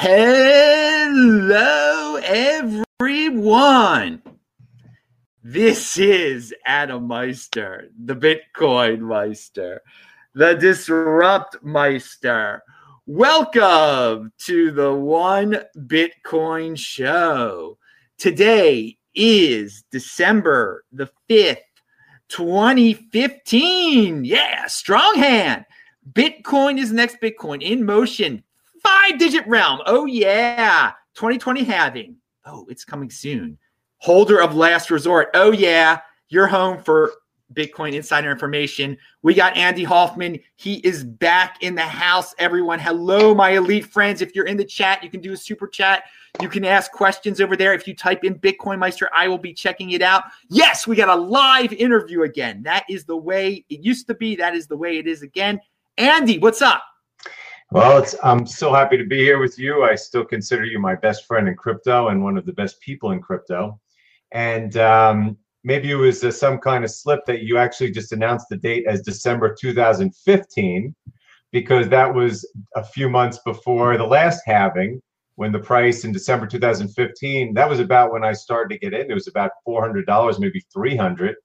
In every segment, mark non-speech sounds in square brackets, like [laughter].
Hello, everyone. This is Adam Meister, the Bitcoin Meister, the Disrupt Meister. Welcome to the One Bitcoin Show. Today is December the 5th, 2015. Yeah, strong hand. Bitcoin is next Bitcoin in motion five digit realm. Oh, yeah. 2020 halving. Oh, it's coming soon. Holder of last resort. Oh, yeah. You're home for Bitcoin insider information. We got Andy Hoffman. He is back in the house, everyone. Hello, my elite friends. If you're in the chat, you can do a super chat. You can ask questions over there. If you type in Bitcoin Meister, I will be checking it out. Yes, we got a live interview again. That is the way it used to be. That is the way it is again. Andy, what's up? Well, it's, I'm so happy to be here with you. I still consider you my best friend in crypto and one of the best people in crypto. And um, maybe it was uh, some kind of slip that you actually just announced the date as December 2015, because that was a few months before the last halving when the price in December 2015, that was about when I started to get in. It was about $400, maybe 300.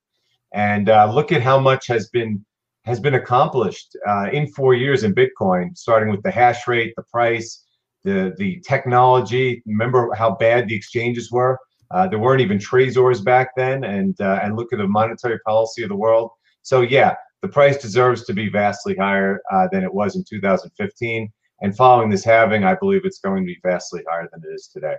And uh, look at how much has been has been accomplished uh, in four years in Bitcoin, starting with the hash rate, the price, the the technology. Remember how bad the exchanges were? Uh, there weren't even Trezors back then, and uh, and look at the monetary policy of the world. So yeah, the price deserves to be vastly higher uh, than it was in 2015. And following this halving, I believe it's going to be vastly higher than it is today.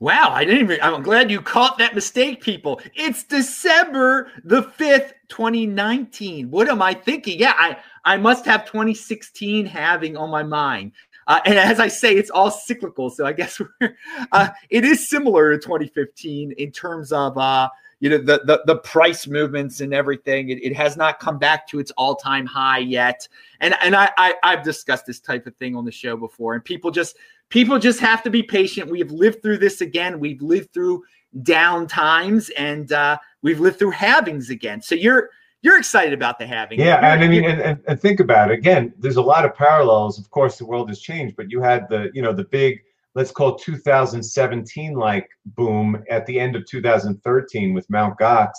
Wow, I didn't even I'm glad you caught that mistake, people. It's December the 5th, 2019. What am I thinking? Yeah, I, I must have 2016 halving on my mind. Uh, and as I say, it's all cyclical. So I guess [laughs] uh, it is similar to 2015 in terms of uh, you know the, the the price movements and everything. It, it has not come back to its all time high yet. And and I, I I've discussed this type of thing on the show before, and people just people just have to be patient. We've lived through this again. We've lived through down times, and uh, we've lived through halvings again. So you're you're excited about the halving. Yeah, and I mean, and, and, think about it again. There's a lot of parallels. Of course, the world has changed, but you had the you know the big let's call 2017 like boom at the end of 2013 with Mount Gox,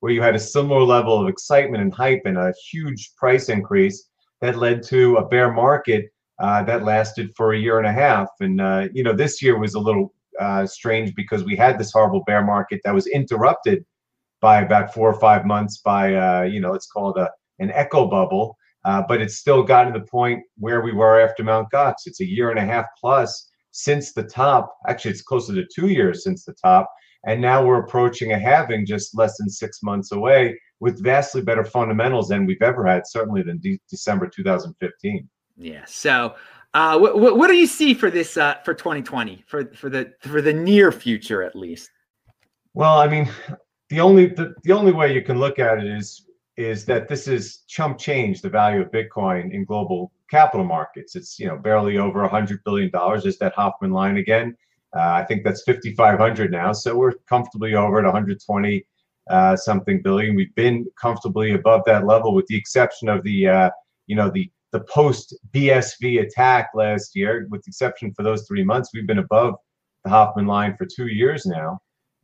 where you had a similar level of excitement and hype and a huge price increase that led to a bear market uh, that lasted for a year and a half. And uh, you know, this year was a little uh, strange because we had this horrible bear market that was interrupted by about four or five months by uh, you know, let's call it a an echo bubble. Uh, but it's still gotten to the point where we were after Mount Gox. It's a year and a half plus since the top. Actually, it's closer to two years since the top. And now we're approaching a halving just less than six months away with vastly better fundamentals than we've ever had, certainly than de- December 2015. Yeah. So, uh, what, what, what do you see for this uh, for 2020 for for the for the near future at least? Well, I mean, the only the, the only way you can look at it is is that this is chump change the value of Bitcoin in global capital markets. It's you know barely over a hundred billion dollars. Is that Hoffman line again? Uh, I think that's 5,500 now. So we're comfortably over at 120 uh, something billion. We've been comfortably above that level, with the exception of the uh, you know the the post BSV attack last year, with the exception for those three months, we've been above the Hoffman line for two years now.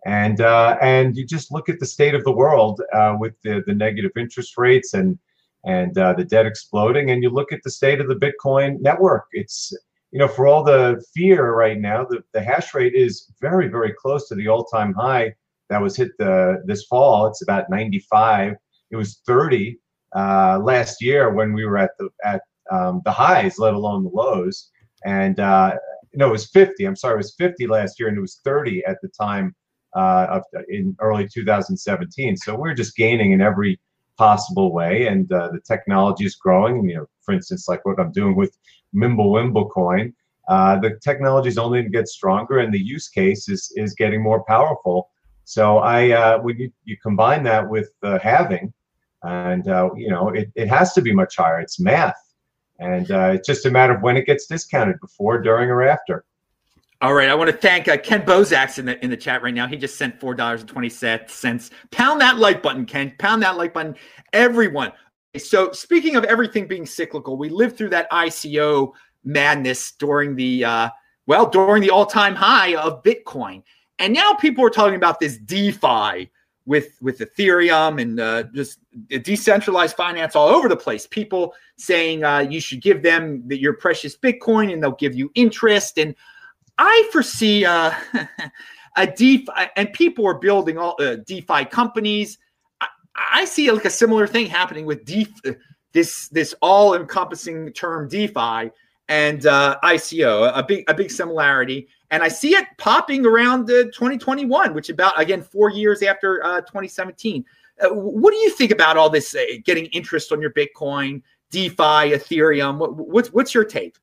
And uh, and you just look at the state of the world uh, with the, the negative interest rates and and uh, the debt exploding, and you look at the state of the Bitcoin network. It's you know for all the fear right now, the, the hash rate is very very close to the all time high that was hit the this fall. It's about 95. It was 30 uh, last year when we were at the at um, the highs, let alone the lows. And uh, no, it was 50. I'm sorry, it was 50 last year, and it was 30 at the time uh, of in early 2017. So we're just gaining in every possible way, and uh, the technology is growing. You know, for instance, like what I'm doing with Mimblewimble coin. Uh, the technology is only going to get stronger, and the use case is is getting more powerful. So I, uh, when you, you combine that with uh, halving, and uh, you know it, it has to be much higher. It's math. And uh, it's just a matter of when it gets discounted before during or after. All right. I want to thank uh, ken bozak's in the in the chat right now. He just sent four dollars and 20 cents. Pound that like button ken. Pound that like button. Everyone. So speaking of everything being cyclical we lived through that ico madness during the uh well, during the all-time high of Bitcoin. And now people are talking about this DeFi with with Ethereum and uh, just decentralized finance all over the place. People saying uh, you should give them the, your precious Bitcoin and they'll give you interest. And I foresee uh, [laughs] a DeFi, and people are building all uh, DeFi companies. I, I, see like a similar thing happening with DeFi, this this all encompassing term DeFi and uh, ICO, a big a big similarity. And I see it popping around uh, 2021, which about again four years after uh, 2017. Uh, what do you think about all this uh, getting interest on your Bitcoin, DeFi, Ethereum? What, what's what's your take?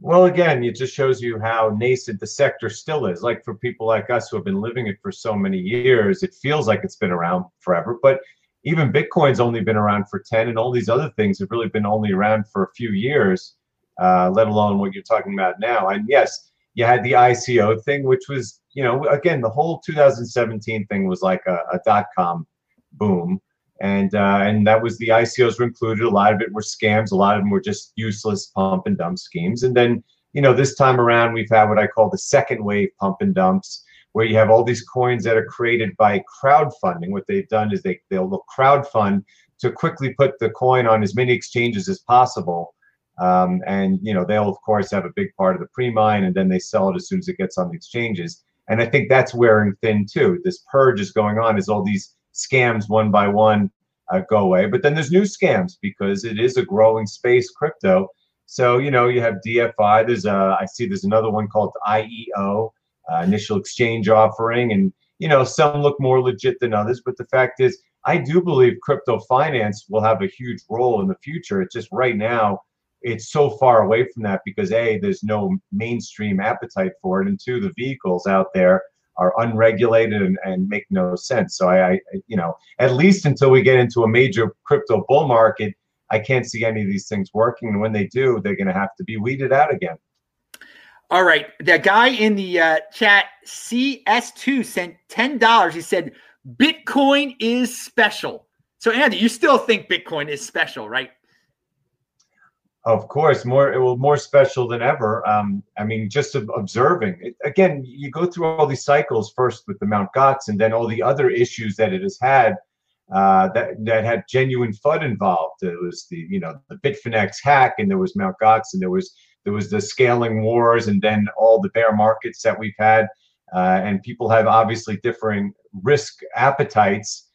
Well, again, it just shows you how nascent the sector still is. Like for people like us who have been living it for so many years, it feels like it's been around forever. But even Bitcoin's only been around for 10, and all these other things have really been only around for a few years uh, let alone what you're talking about now. And yes, you had the ICO thing, which was, you know, again, the whole 2017 thing was like a, a dot com boom. And uh, and that was the ICOs were included. A lot of it were scams. A lot of them were just useless pump and dump schemes. And then, you know, this time around, we've had what I call the second wave pump and dumps, where you have all these coins that are created by crowdfunding. What they've done is they they'll crowdfund to quickly put the coin on as many exchanges as possible um, and you know they'll of course have a big part of the pre-mine, and then they sell it as soon as it gets on the exchanges. And I think that's wearing thin too. This purge is going on as all these scams one by one uh, go away. But then there's new scams because it is a growing space, crypto. So you know you have DeFi. There's a I see there's another one called IEO, uh, initial exchange offering, and you know some look more legit than others. But the fact is, I do believe crypto finance will have a huge role in the future. It's just right now it's so far away from that because a there's no mainstream appetite for it and two the vehicles out there are unregulated and, and make no sense. So I, I you know at least until we get into a major crypto bull market i can't see any of these things working. And when they do they're going to have to be weeded out again. All right. The guy in the uh, chat cs2 sent $10 he said bitcoin is special. So andy you still think bitcoin is special right of course, more it will more special than ever. Um, I mean, just observing it, again, you go through all these cycles first with the Mount Gox, and then all the other issues that it has had uh, that that had genuine FUD involved. It was the you know the Bitfinex hack, and there was Mount Gox, and there was there was the scaling wars, and then all the bear markets that we've had. Uh, and people have obviously differing risk appetites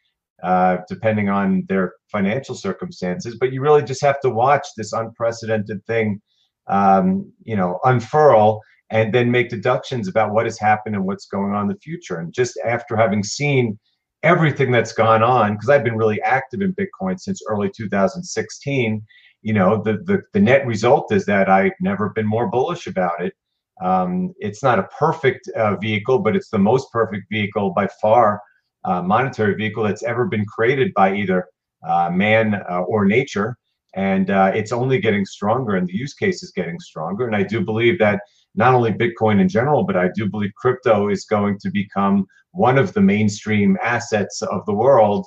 uh, depending on their financial circumstances. But you really just have to watch this unprecedented thing, um, you know, unfurl and then make deductions about what has happened and what's going on in the future. And just after having seen everything that's gone on, because I've been really active in Bitcoin since early 2016, you know, the, the, the net result is that I've never been more bullish about it. Um, it's not a perfect uh, vehicle, but it's the most perfect vehicle by far uh, monetary vehicle that's ever been created by either uh, man uh, or nature. And uh, it's only getting stronger, and the use case is getting stronger. And I do believe that not only Bitcoin in general, but I do believe crypto is going to become one of the mainstream assets of the world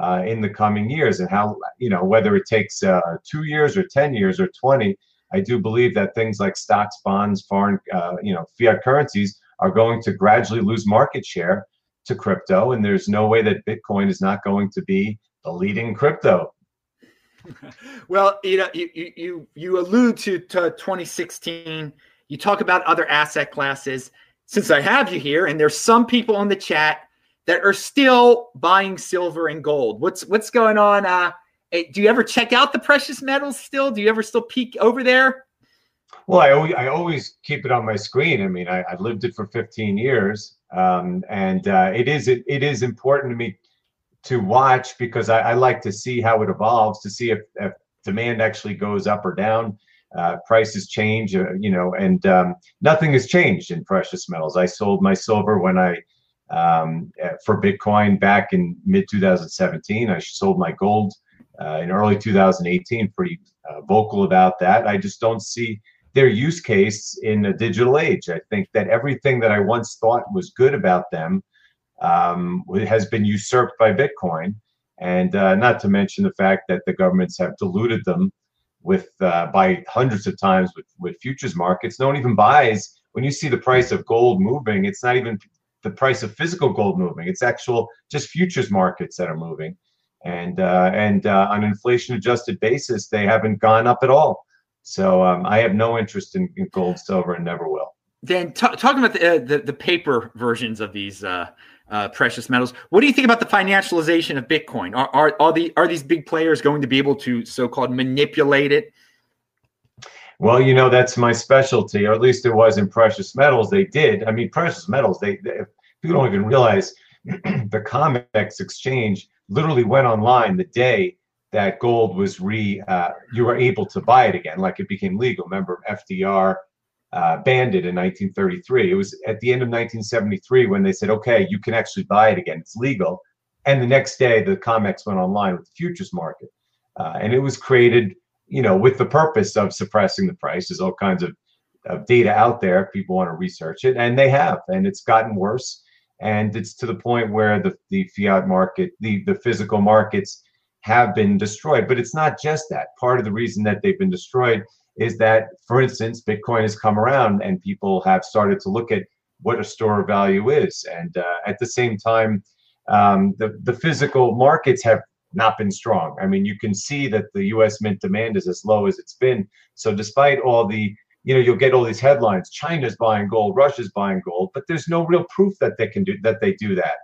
uh, in the coming years. And how, you know, whether it takes uh, two years or 10 years or 20, I do believe that things like stocks, bonds, foreign, you know, fiat currencies are going to gradually lose market share to crypto, and there's no way that Bitcoin is not going to be the leading crypto. [laughs] Well, you know, you you you allude to, to 2016. You talk about other asset classes. Since I have you here, and there's some people on the chat that are still buying silver and gold. What's what's going on? Uh, do you ever check out the precious metals still? Do you ever still peek over there? Well, I always, I always keep it on my screen. I mean, I, I lived it for 15 years, um, and uh, it is it, it is important to me to watch because I, I, like to see how it evolves to see if, if demand actually goes up or down. Uh, prices change, uh, you know, and um, nothing has changed in precious metals. I sold my silver when I um, uh, for Bitcoin back in mid 2017. I sold my gold uh, in early 2018. Pretty uh, vocal about that. I just don't see their use case in a digital age. I think that everything that I once thought was good about them um, has been usurped by Bitcoin, and uh, not to mention the fact that the governments have diluted them with uh, by hundreds of times with, with futures markets. No one even buys when you see the price of gold moving, it's not even the price of physical gold moving. It's actual just futures markets that are moving, and uh, and uh, on an inflation adjusted basis, they haven't gone up at all. So um, I have no interest in, in, gold, silver, and never will. Dan, t- talking about the, uh, the, the paper versions of these uh, uh, precious metals, what do you think about the financialization of Bitcoin? Are are are, the, are these big players going to be able to so called manipulate it? Well, you know that's my specialty, or at least it was in precious metals. They did. I mean, precious metals. They, they people don't even realize [clears throat] the COMEX exchange literally went online the day that gold was re uh, you were able to buy it again like it became legal. Remember fdr uh, banned it in 1933 it was at the end of 1973 when they said okay you can actually buy it again. It's legal. And the next day the comex went online with the futures market. Uh, and it was created you know with the purpose of suppressing the price. There's all kinds of, of data out there people want to research it. And they have. And it's gotten worse. And it's to the point where the, the fiat market the, the physical markets have been destroyed. But it's not just that. Part of the reason that they've been destroyed is that, for instance, Bitcoin has come around and people have started to look at what a store of value is. And uh, at the same time, um, the, the physical markets have not been strong. I mean, you can see that the US Mint demand is as low as it's been. So, despite all the you know, you'll get all these headlines: China's buying gold, Russia's buying gold, but there's no real proof that they can do that. They do that.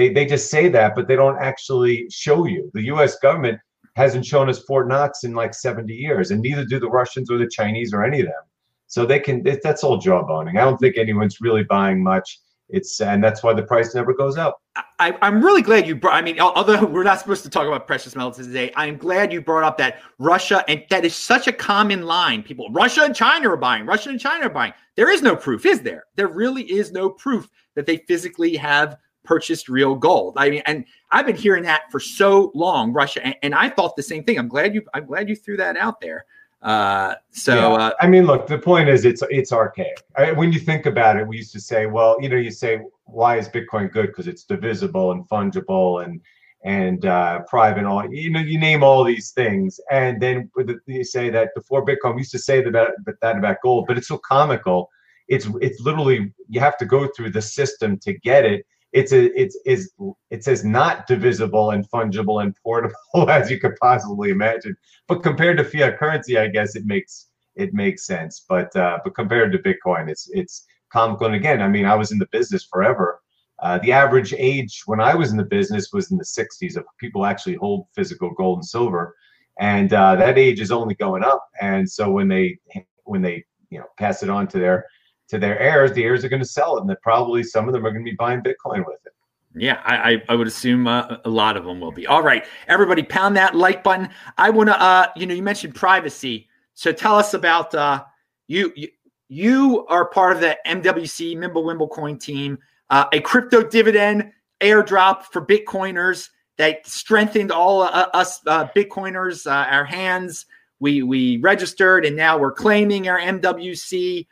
They they just say that, but they don't actually show you. The U.S. government hasn't shown us Fort Knox in like 70 years, and neither do the Russians or the Chinese or any of them. So they can. It, that's all jawboning. I don't think anyone's really buying much. It's and that's why the price never goes up. I, am really glad you brought. I mean, although we're not supposed to talk about precious metals today, I'm glad you brought up that Russia and that is such a common line. People, Russia and China are buying. Russia and China are buying. There is no proof, is there? There really is no proof that they physically have purchased real gold. I mean, and I've been hearing that for so long, Russia, and, and I thought the same thing. I'm glad you, I'm glad you threw that out there. Uh, so yeah. uh, I mean, look, the point is, it's it's archaic. I, when you think about it, we used to say, well, you know, you say, why is Bitcoin good? Because it's divisible and fungible and and uh, private. All you know, you name all these things, and then you say that before Bitcoin, we used to say that that about gold, but it's so comical. It's it's literally you have to go through the system to get it it's a, it's is it's as not divisible and fungible and portable [laughs] as you could possibly imagine. But compared to fiat currency, I guess it makes it makes sense. But uh, but compared to Bitcoin, it's it's comical. And again, I mean, I was in the business forever. Uh, the average age when I was in the business was in the 60s of people actually hold physical gold and silver, and uh, that age is only going up. And so when they when they you know pass it on to their to their heirs, the heirs are going to sell it, and that probably some of them are going to be buying Bitcoin with it. Yeah, I, I would assume uh, a lot of them will be. All right, everybody, pound that like button. I want to, uh, you know, you mentioned privacy, so tell us about uh, you. You, you are part of the MWC Mimblewimble Coin team, uh, a crypto dividend airdrop for Bitcoiners that strengthened all uh, us uh, Bitcoiners, uh, our hands. We we registered, and now we're claiming our MWC.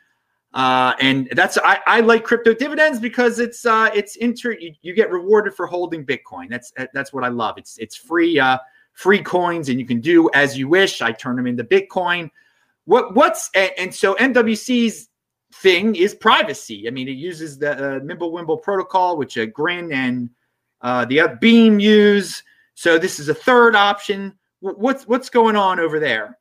Uh, and that's I, I like crypto dividends because it's uh, it's inter you, you get rewarded for holding Bitcoin. That's that's what I love. It's it's free uh, free coins and you can do as you wish. I turn them into Bitcoin. What what's and, and so MWC's thing is privacy. I mean, it uses the uh, Mimblewimble protocol, which uh, Grin and uh, the Beam use. So this is a third option. What's what's going on over there?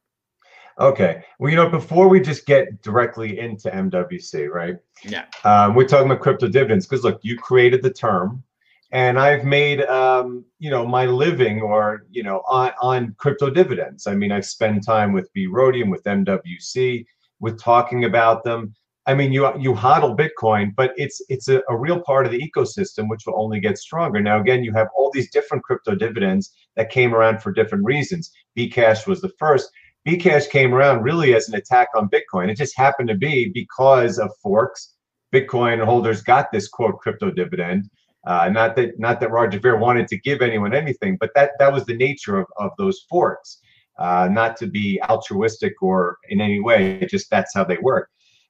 Okay. Well, you know, before we just get directly into MWC, right? Yeah. Um, we're talking about crypto dividends because look, you created the term, and I've made um, you know my living or you know on on crypto dividends. I mean, I spend time with B Rhodium, with MWC, with talking about them. I mean, you you hodl Bitcoin, but it's it's a, a real part of the ecosystem, which will only get stronger. Now, again, you have all these different crypto dividends that came around for different reasons. Bcash was the first Bcash came around really as an attack on Bitcoin. It just happened to be because of forks. Bitcoin holders got this quote crypto dividend. Uh, not that not that Roger Ver wanted to give anyone anything, but that that was the nature of, of those forks. Uh, not to be altruistic or in any way, just that's how they work.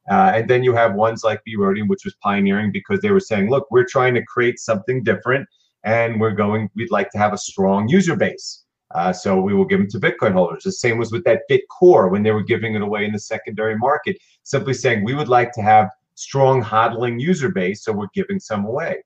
Uh, and then you have ones like B Rhodium, which was pioneering because they were saying, look, we're trying to create something different, and we're going. We'd like to have a strong user base. Uh, so we will give them to Bitcoin holders. The same was with that BitCore when they were giving it away in the secondary market, simply saying we would like to have strong hodling user base, so we're giving some away.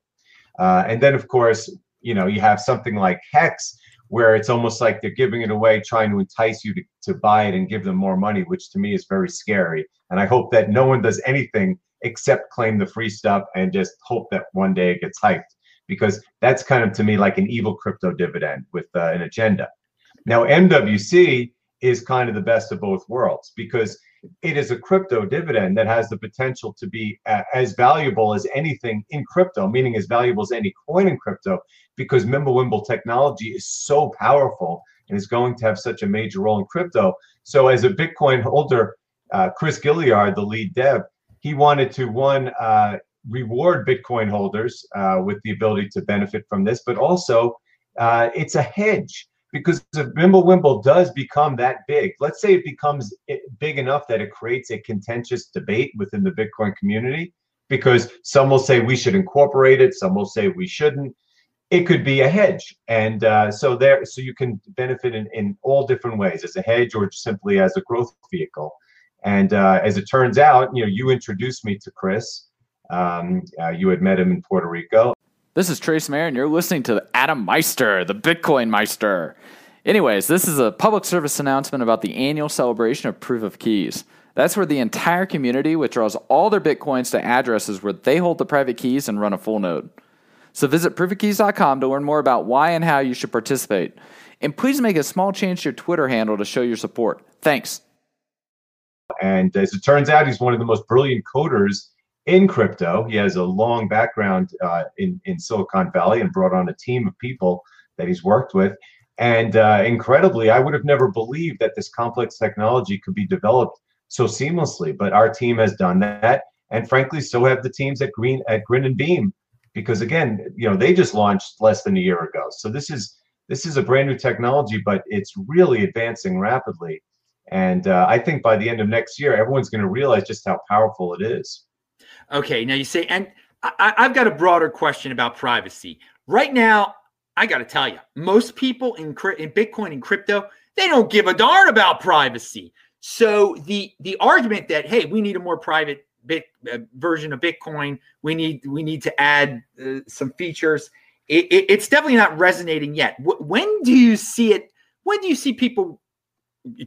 Uh, and then, of course, you know, you have something like Hex, where it's almost like they're giving it away, trying to entice you to, to buy it and give them more money, which to me is very scary. And I hope that no one does anything except claim the free stuff and just hope that one day it gets hyped, because that's kind of to me like an evil crypto dividend with uh, an agenda. Now, MWC is kind of the best of both worlds because it is a crypto dividend that has the potential to be as valuable as anything in crypto, meaning as valuable as any coin in crypto, because Mimblewimble technology is so powerful and is going to have such a major role in crypto. So, as a Bitcoin holder, uh, Chris Gilliard, the lead dev, he wanted to one uh, reward Bitcoin holders uh, with the ability to benefit from this, but also uh, it's a hedge because if Mimblewimble does become that big, let's say it becomes big enough that it creates a contentious debate within the Bitcoin community, because some will say we should incorporate it, some will say we shouldn't. It could be a hedge, and uh, so there, so you can benefit in, in all different ways as a hedge or simply as a growth vehicle. And uh, as it turns out, you know, you introduced me to Chris. Um, uh, you had met him in Puerto Rico, this is Trace Mayer, and you're listening to Adam Meister, the Bitcoin Meister. Anyways, this is a public service announcement about the annual celebration of Proof of Keys. That's where the entire community withdraws all their Bitcoins to addresses where they hold the private keys and run a full node. So visit proofofkeys.com to learn more about why and how you should participate. And please make a small change to your Twitter handle to show your support. Thanks. And as it turns out, he's one of the most brilliant coders in crypto. He has a long background uh, in in Silicon Valley and brought on a team of people that he's worked with. And uh, incredibly, I would have never believed that this complex technology could be developed so seamlessly. But our team has done that, and frankly, so have the teams at Green at Grin and Beam, because again, you know, they just launched less than a year ago. So this is this is a brand new technology, but it's really advancing rapidly. And uh, I think by the end of next year, everyone's going to realize just how powerful it is. Okay, now you say, and I, I've got a broader question about privacy. Right now, I got to tell you, most people in in Bitcoin and crypto, they don't give a darn about privacy. So the the argument that hey, we need a more private bit uh, version of Bitcoin, we need we need to add uh, some features. It, it, it's definitely not resonating yet. W- when do you see it? When do you see people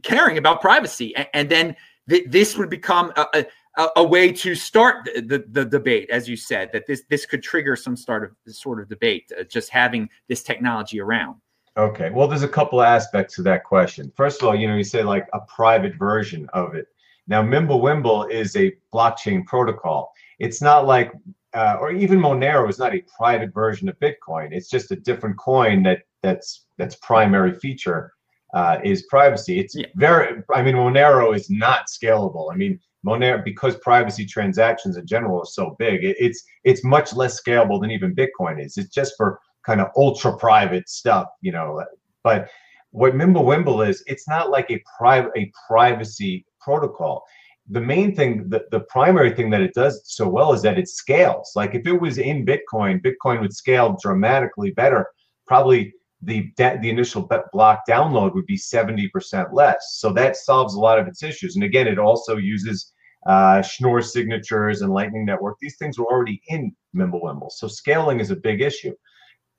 caring about privacy? And, and then th- this would become a, a, a, a way to start the, the, the, debate, as you said, that this this could trigger some sort of sort of debate, uh, just having this technology around. Okay, well, there's a couple aspects to that question. First of all, you know, you say like a private version of it. Now, Mimblewimble is a blockchain protocol. It's not like, uh, or even Monero is not a private version of Bitcoin. It's just a different coin that that's that's primary feature uh, is privacy. It's yeah. very. I mean, Monero is not scalable. I mean, Monero, because privacy transactions in general are so big, it, it's it's much less scalable than even Bitcoin is. It's just for kind of ultra private stuff, you know. But what Mimblewimble is, it's not like a private a privacy protocol. The main thing, the, the primary thing that it does so well is that it scales. Like if it was in Bitcoin, Bitcoin would scale dramatically better. Probably the the initial block download would be 70% less. So that solves a lot of its issues. And again, it also uses uh, Schnorr signatures and Lightning Network. These things were already in Mimblewimble. So scaling is a big issue.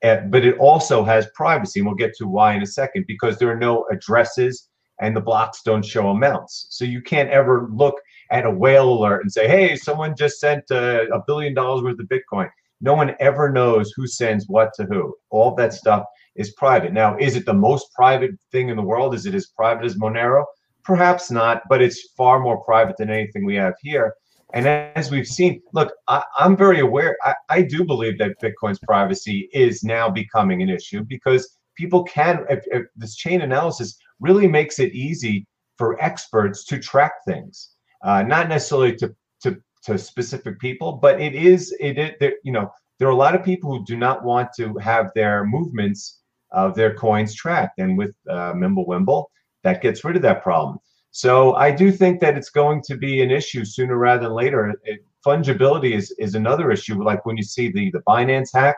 Uh, but it also has privacy, and we'll get to why in a second, because there are no addresses and the blocks don't show amounts. So you can't ever look at a whale alert and say, hey, someone just sent uh, a billion dollars worth of Bitcoin. No one ever knows who sends what to who. All that stuff is private. Now, is it the most private thing in the world? Is it as private as Monero? Perhaps not, but it's far more private than anything we have here. And as we've seen, look, I, am very aware. I, I, do believe that Bitcoin's privacy is now becoming an issue because people can, if, if this chain analysis really makes it easy for experts to track things, uh, not necessarily to, to, to specific people, but it is, it, it, you know, there are a lot of people who do not want to have their movements of their coins tracked. And with uh, Mimblewimble, that gets rid of that problem. So I do think that it's going to be an issue sooner rather than later. It, fungibility is, is another issue, like when you see the, the Binance hack,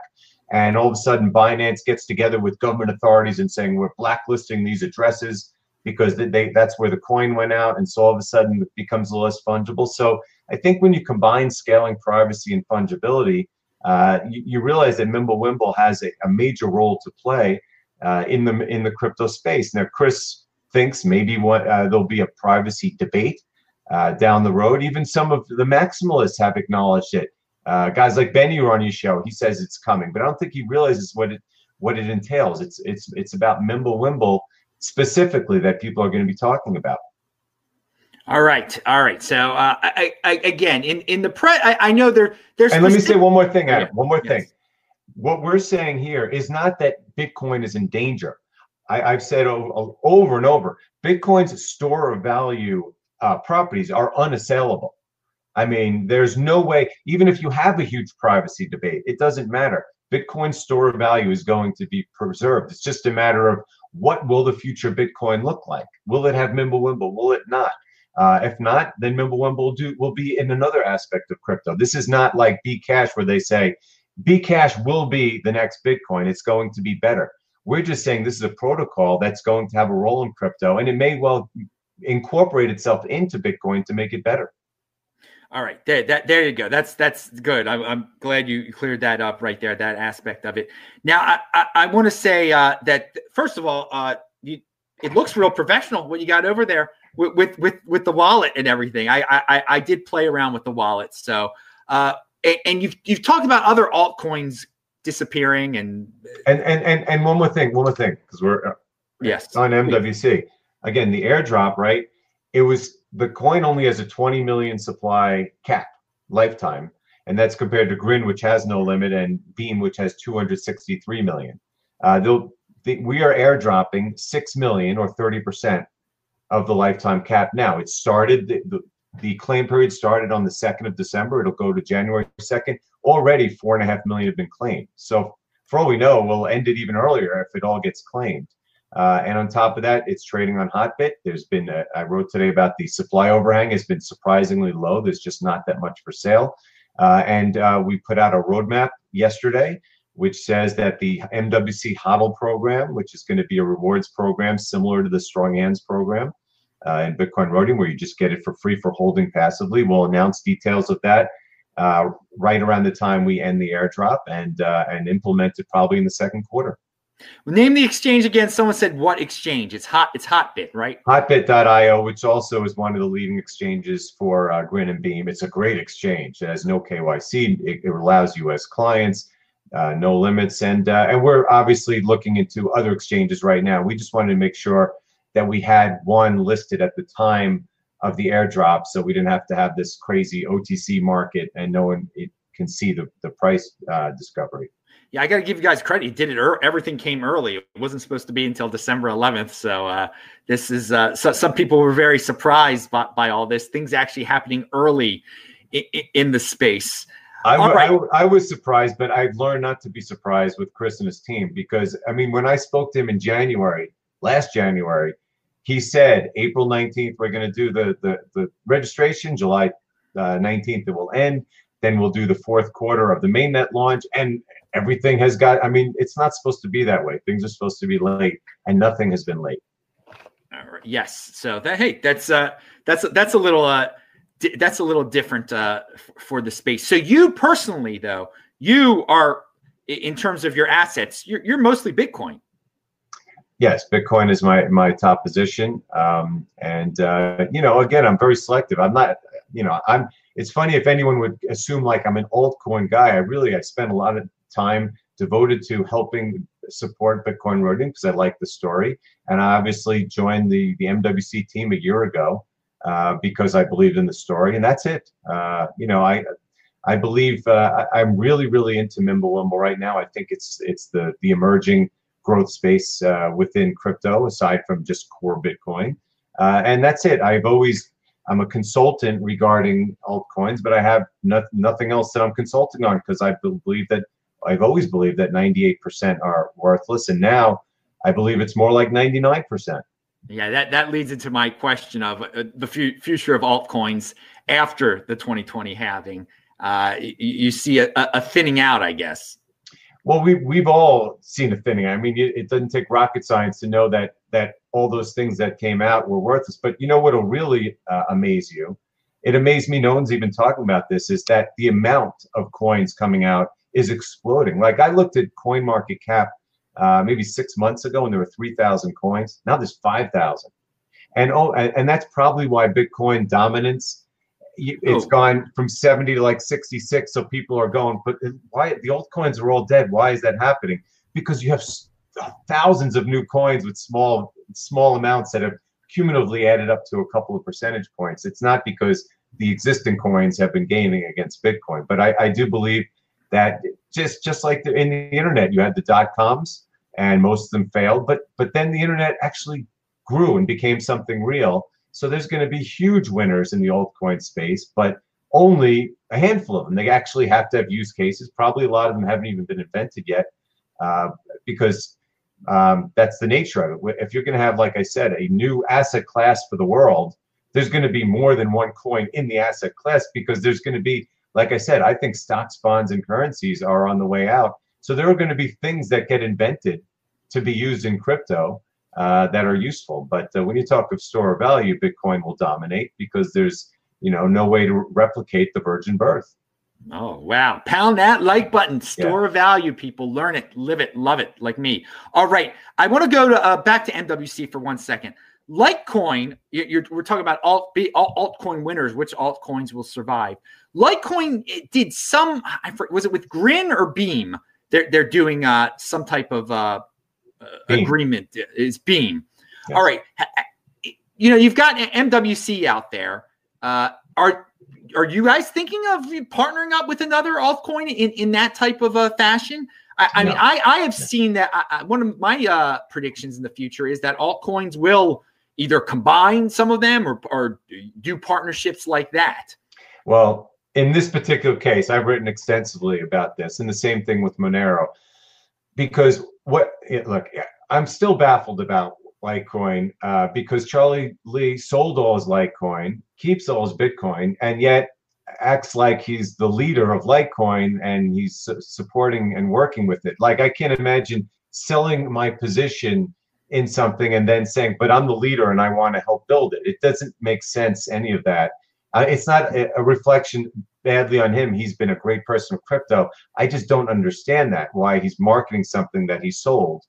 and all of a sudden Binance gets together with government authorities and saying we're blacklisting these addresses because they that's where the coin went out, and so all of a sudden it becomes less fungible. So I think when you combine scaling, privacy, and fungibility, uh, you, you, realize that Mimblewimble has a, a, major role to play uh, in the in the crypto space. Now, Chris thinks maybe what uh, there'll be a privacy debate uh, down the road. Even some of the maximalists have acknowledged it. Uh, guys like Benny who are on your show, he says it's coming, but I don't think he realizes what it what it entails. It's it's it's about Mimblewimble specifically that people are going to be talking about. All right, all right. So, uh, I, I, again, in in the press, I, I know there there's. And let me say one more thing, Adam. One more yes. thing. What we're saying here is not that Bitcoin is in danger. I, have said over, over and over, Bitcoin's store of value uh, properties are unassailable. I mean, there's no way, even if you have a huge privacy debate, it doesn't matter. Bitcoin's store of value is going to be preserved. It's just a matter of what will the future Bitcoin look like? Will it have Mimblewimble? Will it not? Uh, if not, then Mimblewimble will do will be in another aspect of crypto. This is not like Bcash where they say Bcash will be the next Bitcoin. It's going to be better. We're just saying this is a protocol that's going to have a role in crypto, and it may well incorporate itself into Bitcoin to make it better. All right, there, that there you go. That's that's good. I'm, I'm glad you cleared that up right there. That aspect of it. Now, I I, I want to say uh, that first of all, uh, you, it looks real professional what you got over there with with with, with the wallet and everything. I, I I did play around with the wallet. So, uh, and, and you've you've talked about other altcoins disappearing and and and and, and one more thing, one more thing, because we're uh, yes on MWC again. The airdrop, right? It was the coin only has a 20 million supply cap lifetime, and that's compared to Grin, which has no limit, and Beam, which has 263 million. Uh, the, we are airdropping six million or 30 percent of the lifetime cap now. It started the, the, the claim period started on the 2nd of December. It'll go to January 2nd. Already four and a half million have been claimed. So for all we know, we'll end it even earlier if it all gets claimed. Uh, and on top of that, it's trading on Hotbit. There's been, a, I wrote today about the supply overhang has been surprisingly low. There's just not that much for sale. Uh, and uh, we put out a roadmap yesterday, which says that the MWC HODL program, which is going to be a rewards program similar to the Strong Hands program uh, in Bitcoin Rhodium, where you just get it for free for holding passively. We'll announce details of that uh, right around the time we end the airdrop and uh, and implement it probably in the second quarter. Name the exchange again. Someone said what exchange? It's hot. It's Hotbit, right? Hotbit.io, which also is one of the leading exchanges for uh, Grin and Beam. It's a great exchange. It has no KYC. It, it allows U.S. clients, uh, no limits, and uh, and we're obviously looking into other exchanges right now. We just wanted to make sure that we had one listed at the time of the airdrop, so we didn't have to have this crazy OTC market and no one it can see the the price uh, discovery yeah, I got to give you guys credit. You did it. Er- everything came early. It wasn't supposed to be until December 11th. So uh, this is uh, so, some people were very surprised by, by all this. Things actually happening early in, in the space. I, right. I, I, was surprised, but I've learned not to be surprised with Chris and his team because I mean, when I spoke to him in January, last January, he said April 19th we're going to do the, the the registration. July uh, 19th it will end. Then we'll do the fourth quarter of the mainnet launch, and everything has got. I mean, it's not supposed to be that way. Things are supposed to be late, and nothing has been late. Yes. So that hey, that's uh, that's that's a little uh, di- that's a little different uh, f- for the space. So you personally, though, you are in terms of your assets, you're you're mostly Bitcoin. Yes, Bitcoin is my my top position, um, and uh, you know, again, I'm very selective. I'm not, you know, I'm it's funny if anyone would assume like I'm an altcoin guy. I really I spend a lot of time devoted to helping support Bitcoin Rhodium because I like the story, and I obviously joined the the MWC team a year ago uh, because I believed in the story, and that's it. Uh, you know, I I believe uh, I, am really really into Mimblewimble right now. I think it's it's the the emerging growth space uh, within crypto aside from just core Bitcoin, uh, and that's it. I've always I'm a consultant regarding altcoins, but I have no, nothing else that I'm consulting on because I believe that I've always believed that 98% are worthless, and now I believe it's more like 99%. Yeah, that, that leads into my question of uh, the f- future of altcoins after the 2020 halving. Uh, you, you, see a, a, thinning out, I guess. Well, we we've all seen a thinning. I mean, it, it, doesn't take rocket science to know that that all those things that came out were worthless. But you know what'll really uh, amaze you? It amazed me. No one's even talking about this. Is that the amount of coins coming out is exploding? Like I looked at Coin Market Cap uh, maybe six months ago, and there were three thousand coins. Now there's five thousand, and oh, and, and that's probably why Bitcoin dominance it's oh. gone from 70 to like 66 so people are going but why the altcoins are all dead. Why is that happening? Because you have uh, thousands of new coins with small small amounts that have cumulatively added up to a couple of percentage points. It's not because the existing coins have been gaining against bitcoin but i, I do believe that just just like the, in the internet you had the dot coms and most of them failed but but then the internet actually grew and became something real so there's going to be huge winners in the altcoin space, but only a handful of them. They actually have to have use cases. Probably a lot of them haven't even been invented yet, uh, because um, that's the nature of it. If you're going to have, like I said, a new asset class for the world, there's going to be more than one coin in the asset class because there's going to be, like I said, I think stocks, bonds, and currencies are on the way out. So there are going to be things that get invented to be used in crypto uh, that are useful. But uh, when you talk of store of value, Bitcoin will dominate because there's you know no way to replicate the virgin birth. Oh wow! Pound that like button. Store yeah. of value, people. Learn it, live it, love it, like me. All right, I want to go to uh, back to MWC for one second. Litecoin, you're, we're talking about alt, altcoin winners, which altcoins will survive. Litecoin did some. I forget, was it with Grin or Beam? They're they're doing uh, some type of uh, Beam. agreement is Beam. Yes. All right, you know you've got MWC out there. Uh, are are you guys thinking of partnering up with another altcoin in in that type of a fashion? I, I no. mean, I I have seen that. I, one of my uh, predictions in the future is that altcoins will either combine some of them or or do partnerships like that. Well, in this particular case, I've written extensively about this, and the same thing with Monero, because what look, I'm still baffled about Litecoin uh, because Charlie Lee sold all his Litecoin, keeps all his Bitcoin, and yet acts like he's the leader of Litecoin and he's su- supporting and working with it. Like I can't imagine selling my position in something and then saying, "But I'm the leader and I want to help build it." It doesn't make sense. Any of that. Uh, it's not a, a reflection badly on him. He's been a great person of crypto. I just don't understand that why he's marketing something that he sold.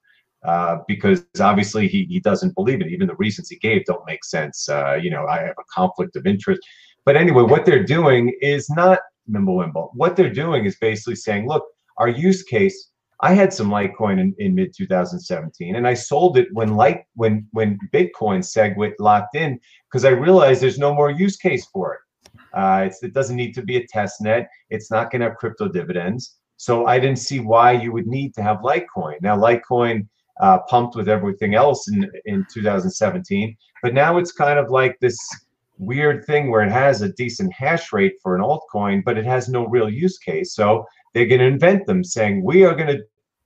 Uh, because obviously he, he doesn't believe it. Even the reasons he gave don't make sense. Uh, you know, I have a conflict of interest. But anyway, what they're doing is not Mimblewimble. What they're doing is basically saying, look, our use case. I had some Litecoin in, in mid 2017, and I sold it when Light when when Bitcoin SegWit locked in because I realized there's no more use case for it. Uh, it doesn't need to be a test net. It's not going to have crypto dividends. So I didn't see why you would need to have Litecoin. Now Litecoin uh, pumped with everything else in in 2017, but now it's kind of like this weird thing where it has a decent hash rate for an altcoin, but it has no real use case. So they're going to invent them, saying we are going to,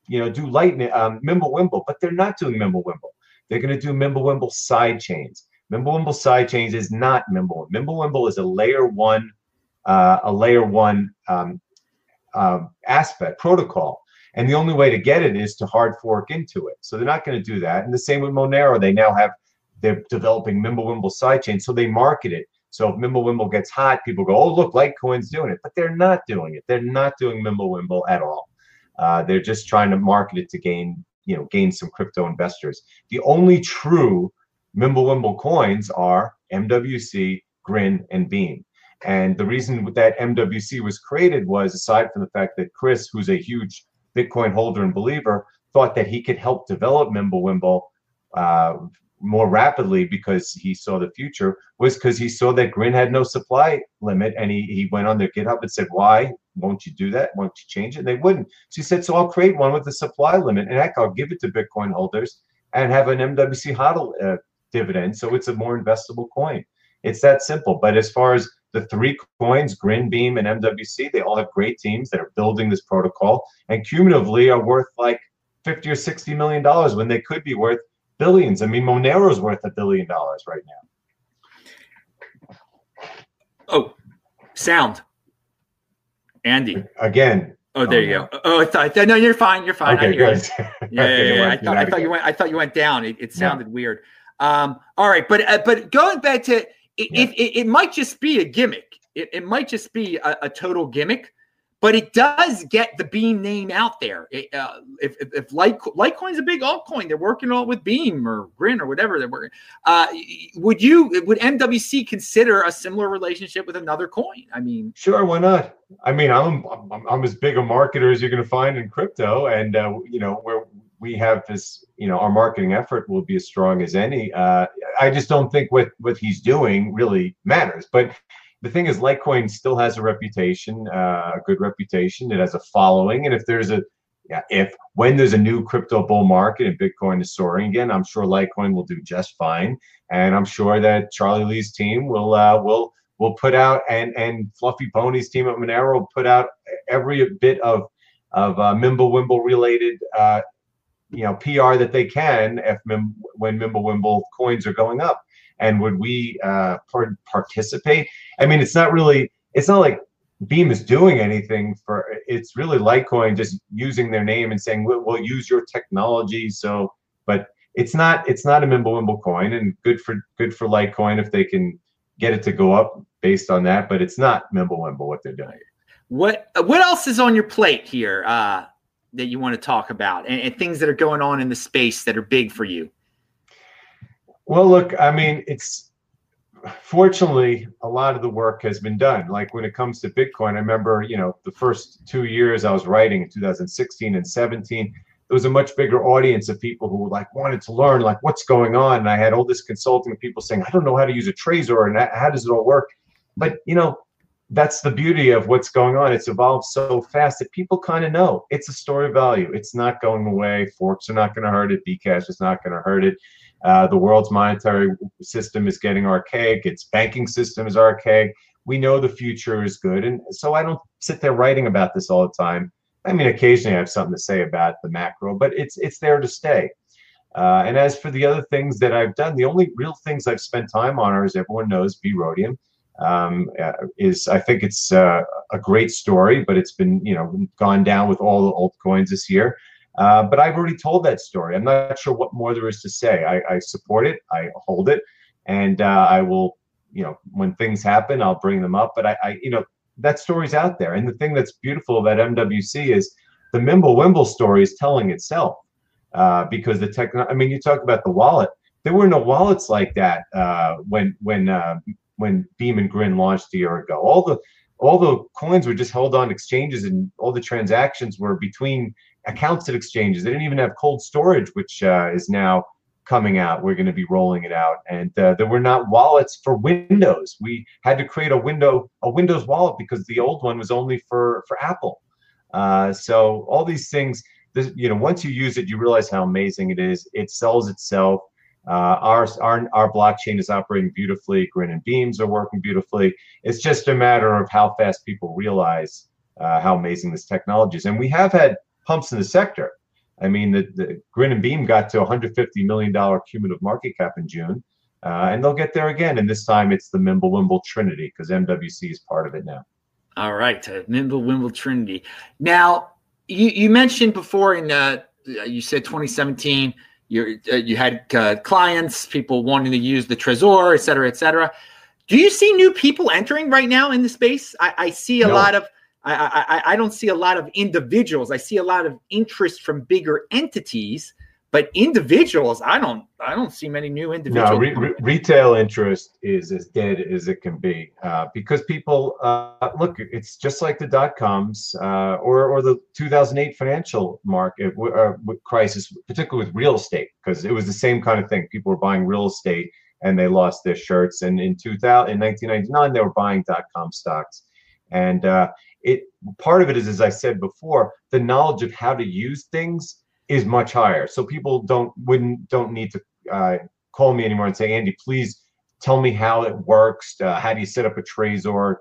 you know, do Lightning, um, Mimblewimble, but they're not doing Mimblewimble. They're going to do Mimblewimble side chains. Mimblewimble sidechains is not Mimble. Mimblewimble is a layer one, uh, a layer one um, uh, aspect protocol, and the only way to get it is to hard fork into it. So they're not going to do that. And the same with Monero. They now have they're developing Mimblewimble sidechain, so they market it. So if Mimblewimble gets hot, people go, "Oh, look, Litecoin's doing it," but they're not doing it. They're not doing Mimblewimble at all. Uh, they're just trying to market it to gain, you know, gain some crypto investors. The only true Mimblewimble coins are MWC, Grin, and Beam. And the reason that MWC was created was, aside from the fact that Chris, who's a huge Bitcoin holder and believer, thought that he could help develop Mimblewimble uh, more rapidly because he saw the future, was because he saw that Grin had no supply limit. And he, he went on their GitHub and said, Why won't you do that? Won't you change it? And they wouldn't. So he said, So I'll create one with a supply limit. And heck, I'll give it to Bitcoin holders and have an MWC hodl uh, dividend, so it's a more investable coin. It's that simple. But as far as the three coins, Grin, Beam, and MWC, they all have great teams that are building this protocol and cumulatively are worth like 50 or 60 million dollars when they could be worth billions. I mean, Monero is worth a billion dollars right now. Oh, sound. Andy. Again, Oh, there Oh, you go. Oh, oh I thought no, you're fine. You're fine. I [laughs] Okay, good. Yeah, yeah, Okay, yeah. I thought, I thought you went. I thought you went down. It, it sounded weird. Um, all right, but uh, but going back to it, it, it, it might just be a gimmick. It, it might just be a, a total gimmick, but it does get the Beam name out there. It, uh, if if, if Lite, Litecoin's a big altcoin, they're working on with Beam or Grin or whatever they're working. Uh, would you would MWC consider a similar relationship with another coin? I mean, Sure, why not? I mean, I'm I'm, I'm as big a marketer as you're going to find in crypto, and uh, you know where we have this, you know, our marketing effort will be as strong as any. Uh, I just don't think what what he's doing really matters. But the thing is, Litecoin still has a reputation, uh, a good reputation. It has a following, and if there's a yeah, if when there's a new crypto bull market and Bitcoin is soaring again, I'm sure Litecoin will do just fine, and I'm sure that Charlie Lee's team will uh, will will put out and and Fluffy Pony's team at Monero will put out every bit of of uh, Mimblewimble related uh, you know PR that they can if Mim, when Mimblewimble coins are going up. And would we uh, par- participate? I mean, it's not really. It's not like Beam is doing anything for. It's really Litecoin just using their name and saying we'll, we'll use your technology. So, but it's not. It's not a Mimblewimble coin, and good for good for Litecoin if they can get it to go up based on that. But it's not Mimblewimble what they're doing. What what else is on your plate here uh, that you want to talk about, and, and things that are going on in the space that are big for you? Well, look, I mean, it's fortunately a lot of the work has been done. Like when it comes to Bitcoin, I remember, you know, the first two years I was writing in 2016 and 17, there was a much bigger audience of people who like wanted to learn like what's going on. And I had all this consulting of people saying, I don't know how to use a Trezor and how does it all work? But you know, that's the beauty of what's going on. It's evolved so fast that people kind of know it's a store of value. It's not going away. Forks are not going to hurt it. Bcash is not going to hurt it. Uh, the world's monetary system is getting archaic. Its banking system is archaic. We know the future is good, and so I don't sit there writing about this all the time. I mean, occasionally I have something to say about the macro, but it's it's there to stay. Uh, and as for the other things that I've done, the only real things I've spent time on are, as everyone knows, B Rhodium. Um, uh, is I think it's uh, a great story, but it's been you know gone down with all the altcoins this year. Uh, but I've already told that story. I'm not sure what more there is to say. I, I support it. I hold it, and uh, I will, you know, when things happen, I'll bring them up. But I, I, you know, that story's out there. And the thing that's beautiful about MWC is the Mimblewimble story is telling itself uh, because the tech. I mean, you talk about the wallet. There were no wallets like that uh, when when uh, when Beam and Grin launched a year ago. All the all the coins were just held on exchanges, and all the transactions were between accounts at exchanges. They didn't even have cold storage, which uh, is now coming out. We're going to be rolling it out, and uh, there were not wallets for Windows. We had to create a window a Windows wallet because the old one was only for for Apple. Uh, so all these things, this, you know, once you use it, you realize how amazing it is. It sells itself. Uh, our, our our blockchain is operating beautifully. Grin and Beams are working beautifully. It's just a matter of how fast people realize uh, how amazing this technology is. And we have had pumps in the sector. I mean, the, the Grin and Beam got to 150 million dollar cumulative market cap in June, uh, and they'll get there again. And this time it's the Mimblewimble Trinity because MWC is part of it now. All right, uh, Mimblewimble Trinity. Now, you, you mentioned before in uh, you said 2017 you uh, you had uh, clients, people wanting to use the Trezor, et cetera, et cetera. Do you see new people entering right now in the space? I, I see a No. lot of. I, I I don't see a lot of individuals. I see a lot of interest from bigger entities, but individuals, I don't. I don't see many new individuals. No, re- re- retail interest is as dead as it can be uh, because people uh, look. It's just like the dot coms uh, or or the 2008 financial market uh, crisis, particularly with real estate, because it was the same kind of thing. People were buying real estate and they lost their shirts. And in 2000, in 1999, they were buying dot com stocks, and uh, it part of it is, as I said before, the knowledge of how to use things is much higher. So people don't wouldn't don't need to uh, call me anymore and say, Andy, please tell me how it works. Uh, how do you set up a Trezor?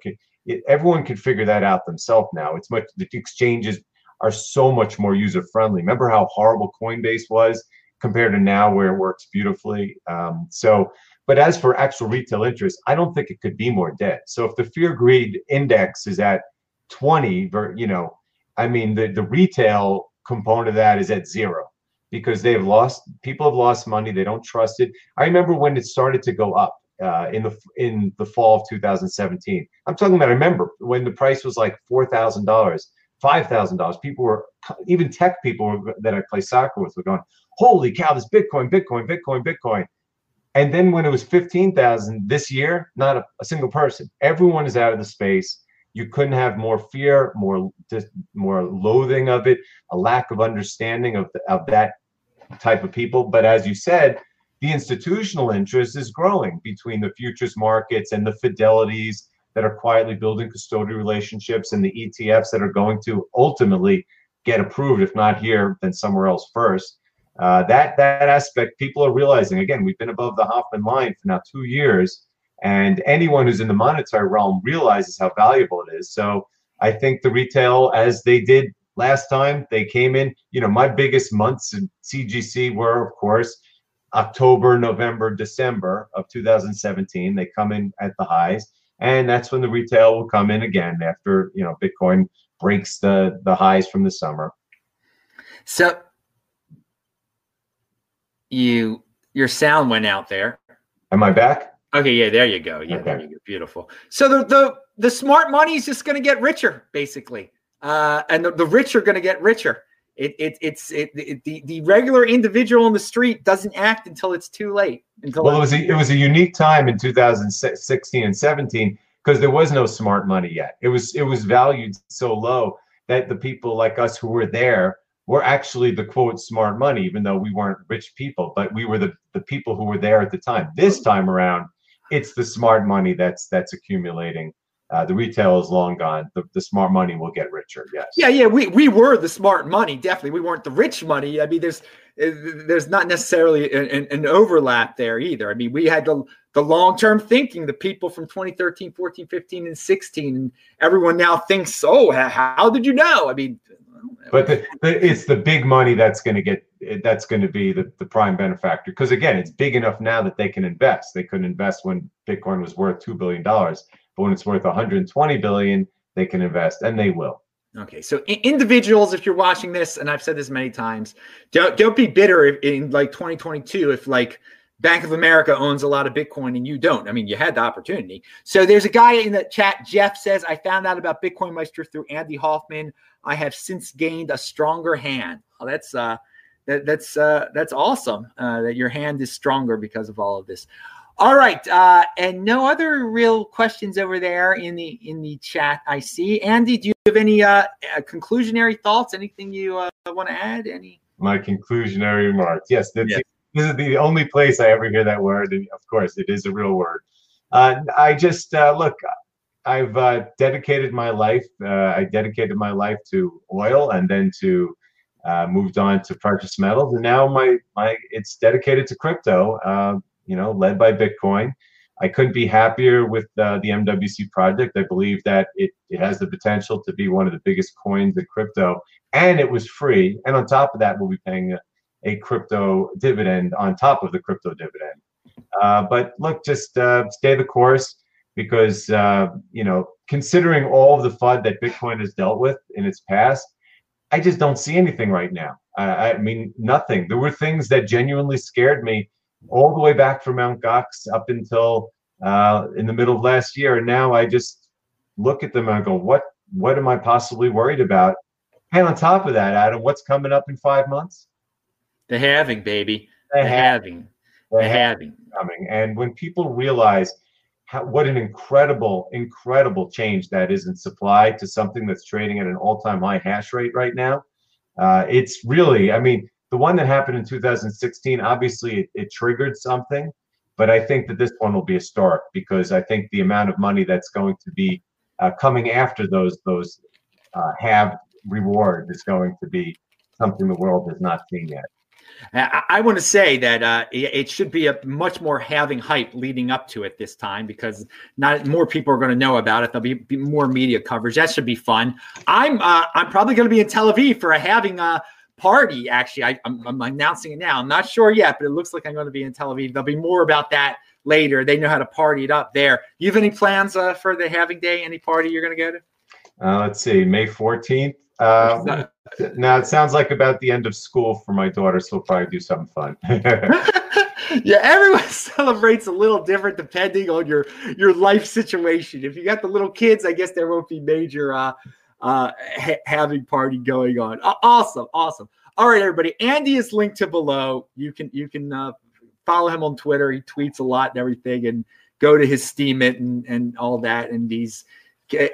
It, everyone can figure that out themselves now. It's much the exchanges are so much more user friendly. Remember how horrible Coinbase was compared to now, where it works beautifully. Um, so, but as for actual retail interest, I don't think it could be more dead. So if the fear greed index is at 20, you know, I mean, the, the retail component of that is at zero because they've lost people have lost money. They don't trust it. I remember when it started to go up uh, in the in the fall of 2017. I'm talking about. I remember when the price was like four thousand dollars, five thousand dollars. People were even tech people that I play soccer with were going, "Holy cow! This Bitcoin, Bitcoin, Bitcoin, Bitcoin." And then when it was 15,000 this year, not a, a, single person. Everyone is out of the space. You couldn't have more fear, more just more loathing of it, a lack of understanding of the, of that type of people. But as you said, the institutional interest is growing between the futures markets and the fidelities that are quietly building custodial relationships and the ETFs that are going to ultimately get approved, if not here, then somewhere else first. Uh, that that aspect, people are realizing. Again, we've been above the Hoffman line for now two years, and anyone who's in the monetary realm realizes how valuable it is. So I think the retail, as they did last time, they came in. You know, my biggest months in CGC were, of course, October, November, December of 2017. They come in at the highs, and that's when the retail will come in again after you know Bitcoin breaks the the highs from the summer. So you your sound went out there. Am I back? Okay, yeah, there you go. Yeah, okay. there you go. Beautiful. So the the the smart money is just going to get richer, basically, uh, and the, the rich are going to get richer. It, it it's it, it, the the regular individual on the street doesn't act until it's too late. Until well, it was a, it was a unique time in 2016 and 17 because there was no smart money yet. It was it was valued so low that the people like us who were there we're actually the quote smart money, even though we weren't rich people, but we were the, the people who were there at the time. This time around, it's the smart money that's that's accumulating. Uh, the retail is long gone. The, the smart money will get richer. Yes. Yeah, yeah. We we were the smart money. Definitely, we weren't the rich money. I mean, there's eh, there's not necessarily an, an overlap there either. I mean, we had the the long term thinking. The people from 2013, 14, 15, and 16, and everyone now thinks, oh, how did you know? I mean, but the, the, it's the big money that's going to get that's going to be the, the prime benefactor. Because again it's big enough now that they can invest. They couldn't invest when bitcoin was worth $2 billion but when it's worth 120 billion they can invest and they will. Okay so individuals if you're watching this and i've said this many times don't don't be bitter in like 2022 if like Bank of America owns a lot of Bitcoin and you don't. I mean, you had the opportunity. So there's a guy in the chat. Jeff says, I found out about Bitcoin Meister through Andy Hoffman. I have since gained a stronger hand. Well, that's uh, that, that's uh, that's awesome uh, that your hand is stronger because of all of this. All right, uh, and no other real questions over there in the in the chat. I see. Andy, do you have any uh, uh conclusionary thoughts? Anything you uh, want to add? Any? My conclusionary remarks. Yes, yes, this is the only place I ever hear that word, and of course, it is a real word. Uh, I just uh, look. I've uh, dedicated my life. Uh, I dedicated my life to oil, and then to uh, moved on to precious metals, and now my my it's dedicated to crypto. Uh, you know, led by Bitcoin. I couldn't be happier with the MWC project. I believe that it, it has the potential to be one of the biggest coins in crypto, and it was free. And on top of that, we'll be paying a, crypto dividend on top of the crypto dividend. Uh, but look, just uh, stay the course because uh, you know, considering all of the FUD that Bitcoin has dealt with in its past, I just don't see anything right now. I, I mean, nothing. There were things that genuinely scared me all the way back from Mount Gox up until uh, in the middle of last year, and now I just look at them and I go, "What? What am I possibly worried about?" And on top of that, Adam, what's coming up in five months? The halving, baby. The, the halving. The, the halving coming. And when people realize how, what an incredible, incredible change that is in supply to something that's trading at an all-time high hash rate right now. Uh, it's really, I mean, the one that happened in 2016, obviously it, it, triggered something, but I think that this one will be historic because I think the amount of money that's going to be uh, coming after those those uh, have reward is going to be something the world has not seen yet. I, I want to say that uh, it should be a much more halving hype leading up to it this time because not more people are going to know about it. There'll be, be, more media coverage. That should be fun. I'm uh, I'm probably going to be in Tel Aviv for a halving uh, party. Actually, I, am I'm announcing it now. I'm not sure yet, but it looks like I'm going to be in Tel Aviv. There'll be more about that later. They know how to party it up there. You have any plans uh, for the halving day? Any party you're going to go to? Uh, let's see, May 14th. Uh, now it sounds like about the end of school for my daughter, so we'll probably do something fun. [laughs] yeah, everyone [laughs] celebrates a little different depending on your your life situation. If you got the little kids, I guess there won't be major uh, uh, ha- halving party going on. Uh, awesome, awesome. All right, everybody. Andy is linked to below. You can you can uh, follow him on Twitter. He tweets a lot and everything, and go to his Steemit and and all that. And he's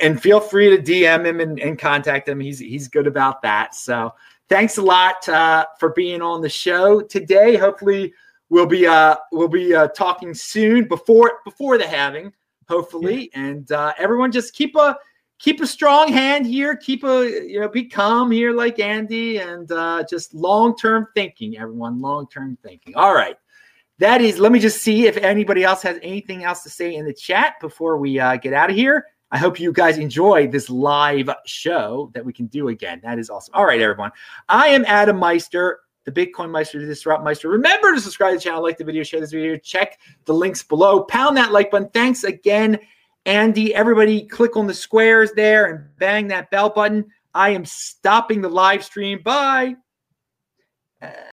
and feel free to DM him and, and contact him. He's he's good about that. So thanks a lot uh, for being on the show today. Hopefully we'll be uh we'll be uh, talking soon before before the halving hopefully yeah. and uh, everyone just keep a keep a strong hand here. Keep a you know be calm here like Andy and uh, just long term thinking. Everyone, long term thinking. All right, that is. Let me just see if anybody else has anything else to say in the chat before we uh, get out of here. I hope you guys enjoy this live show that we can do again. That is awesome. All right, everyone. I am Adam Meister, the Bitcoin Meister, the Disrupt Meister. Remember to subscribe to the channel, like the video, share this video, check the links below, pound that like button. Thanks again Andy, everybody click on the squares there and bang that bell button. I am stopping the live stream. Bye.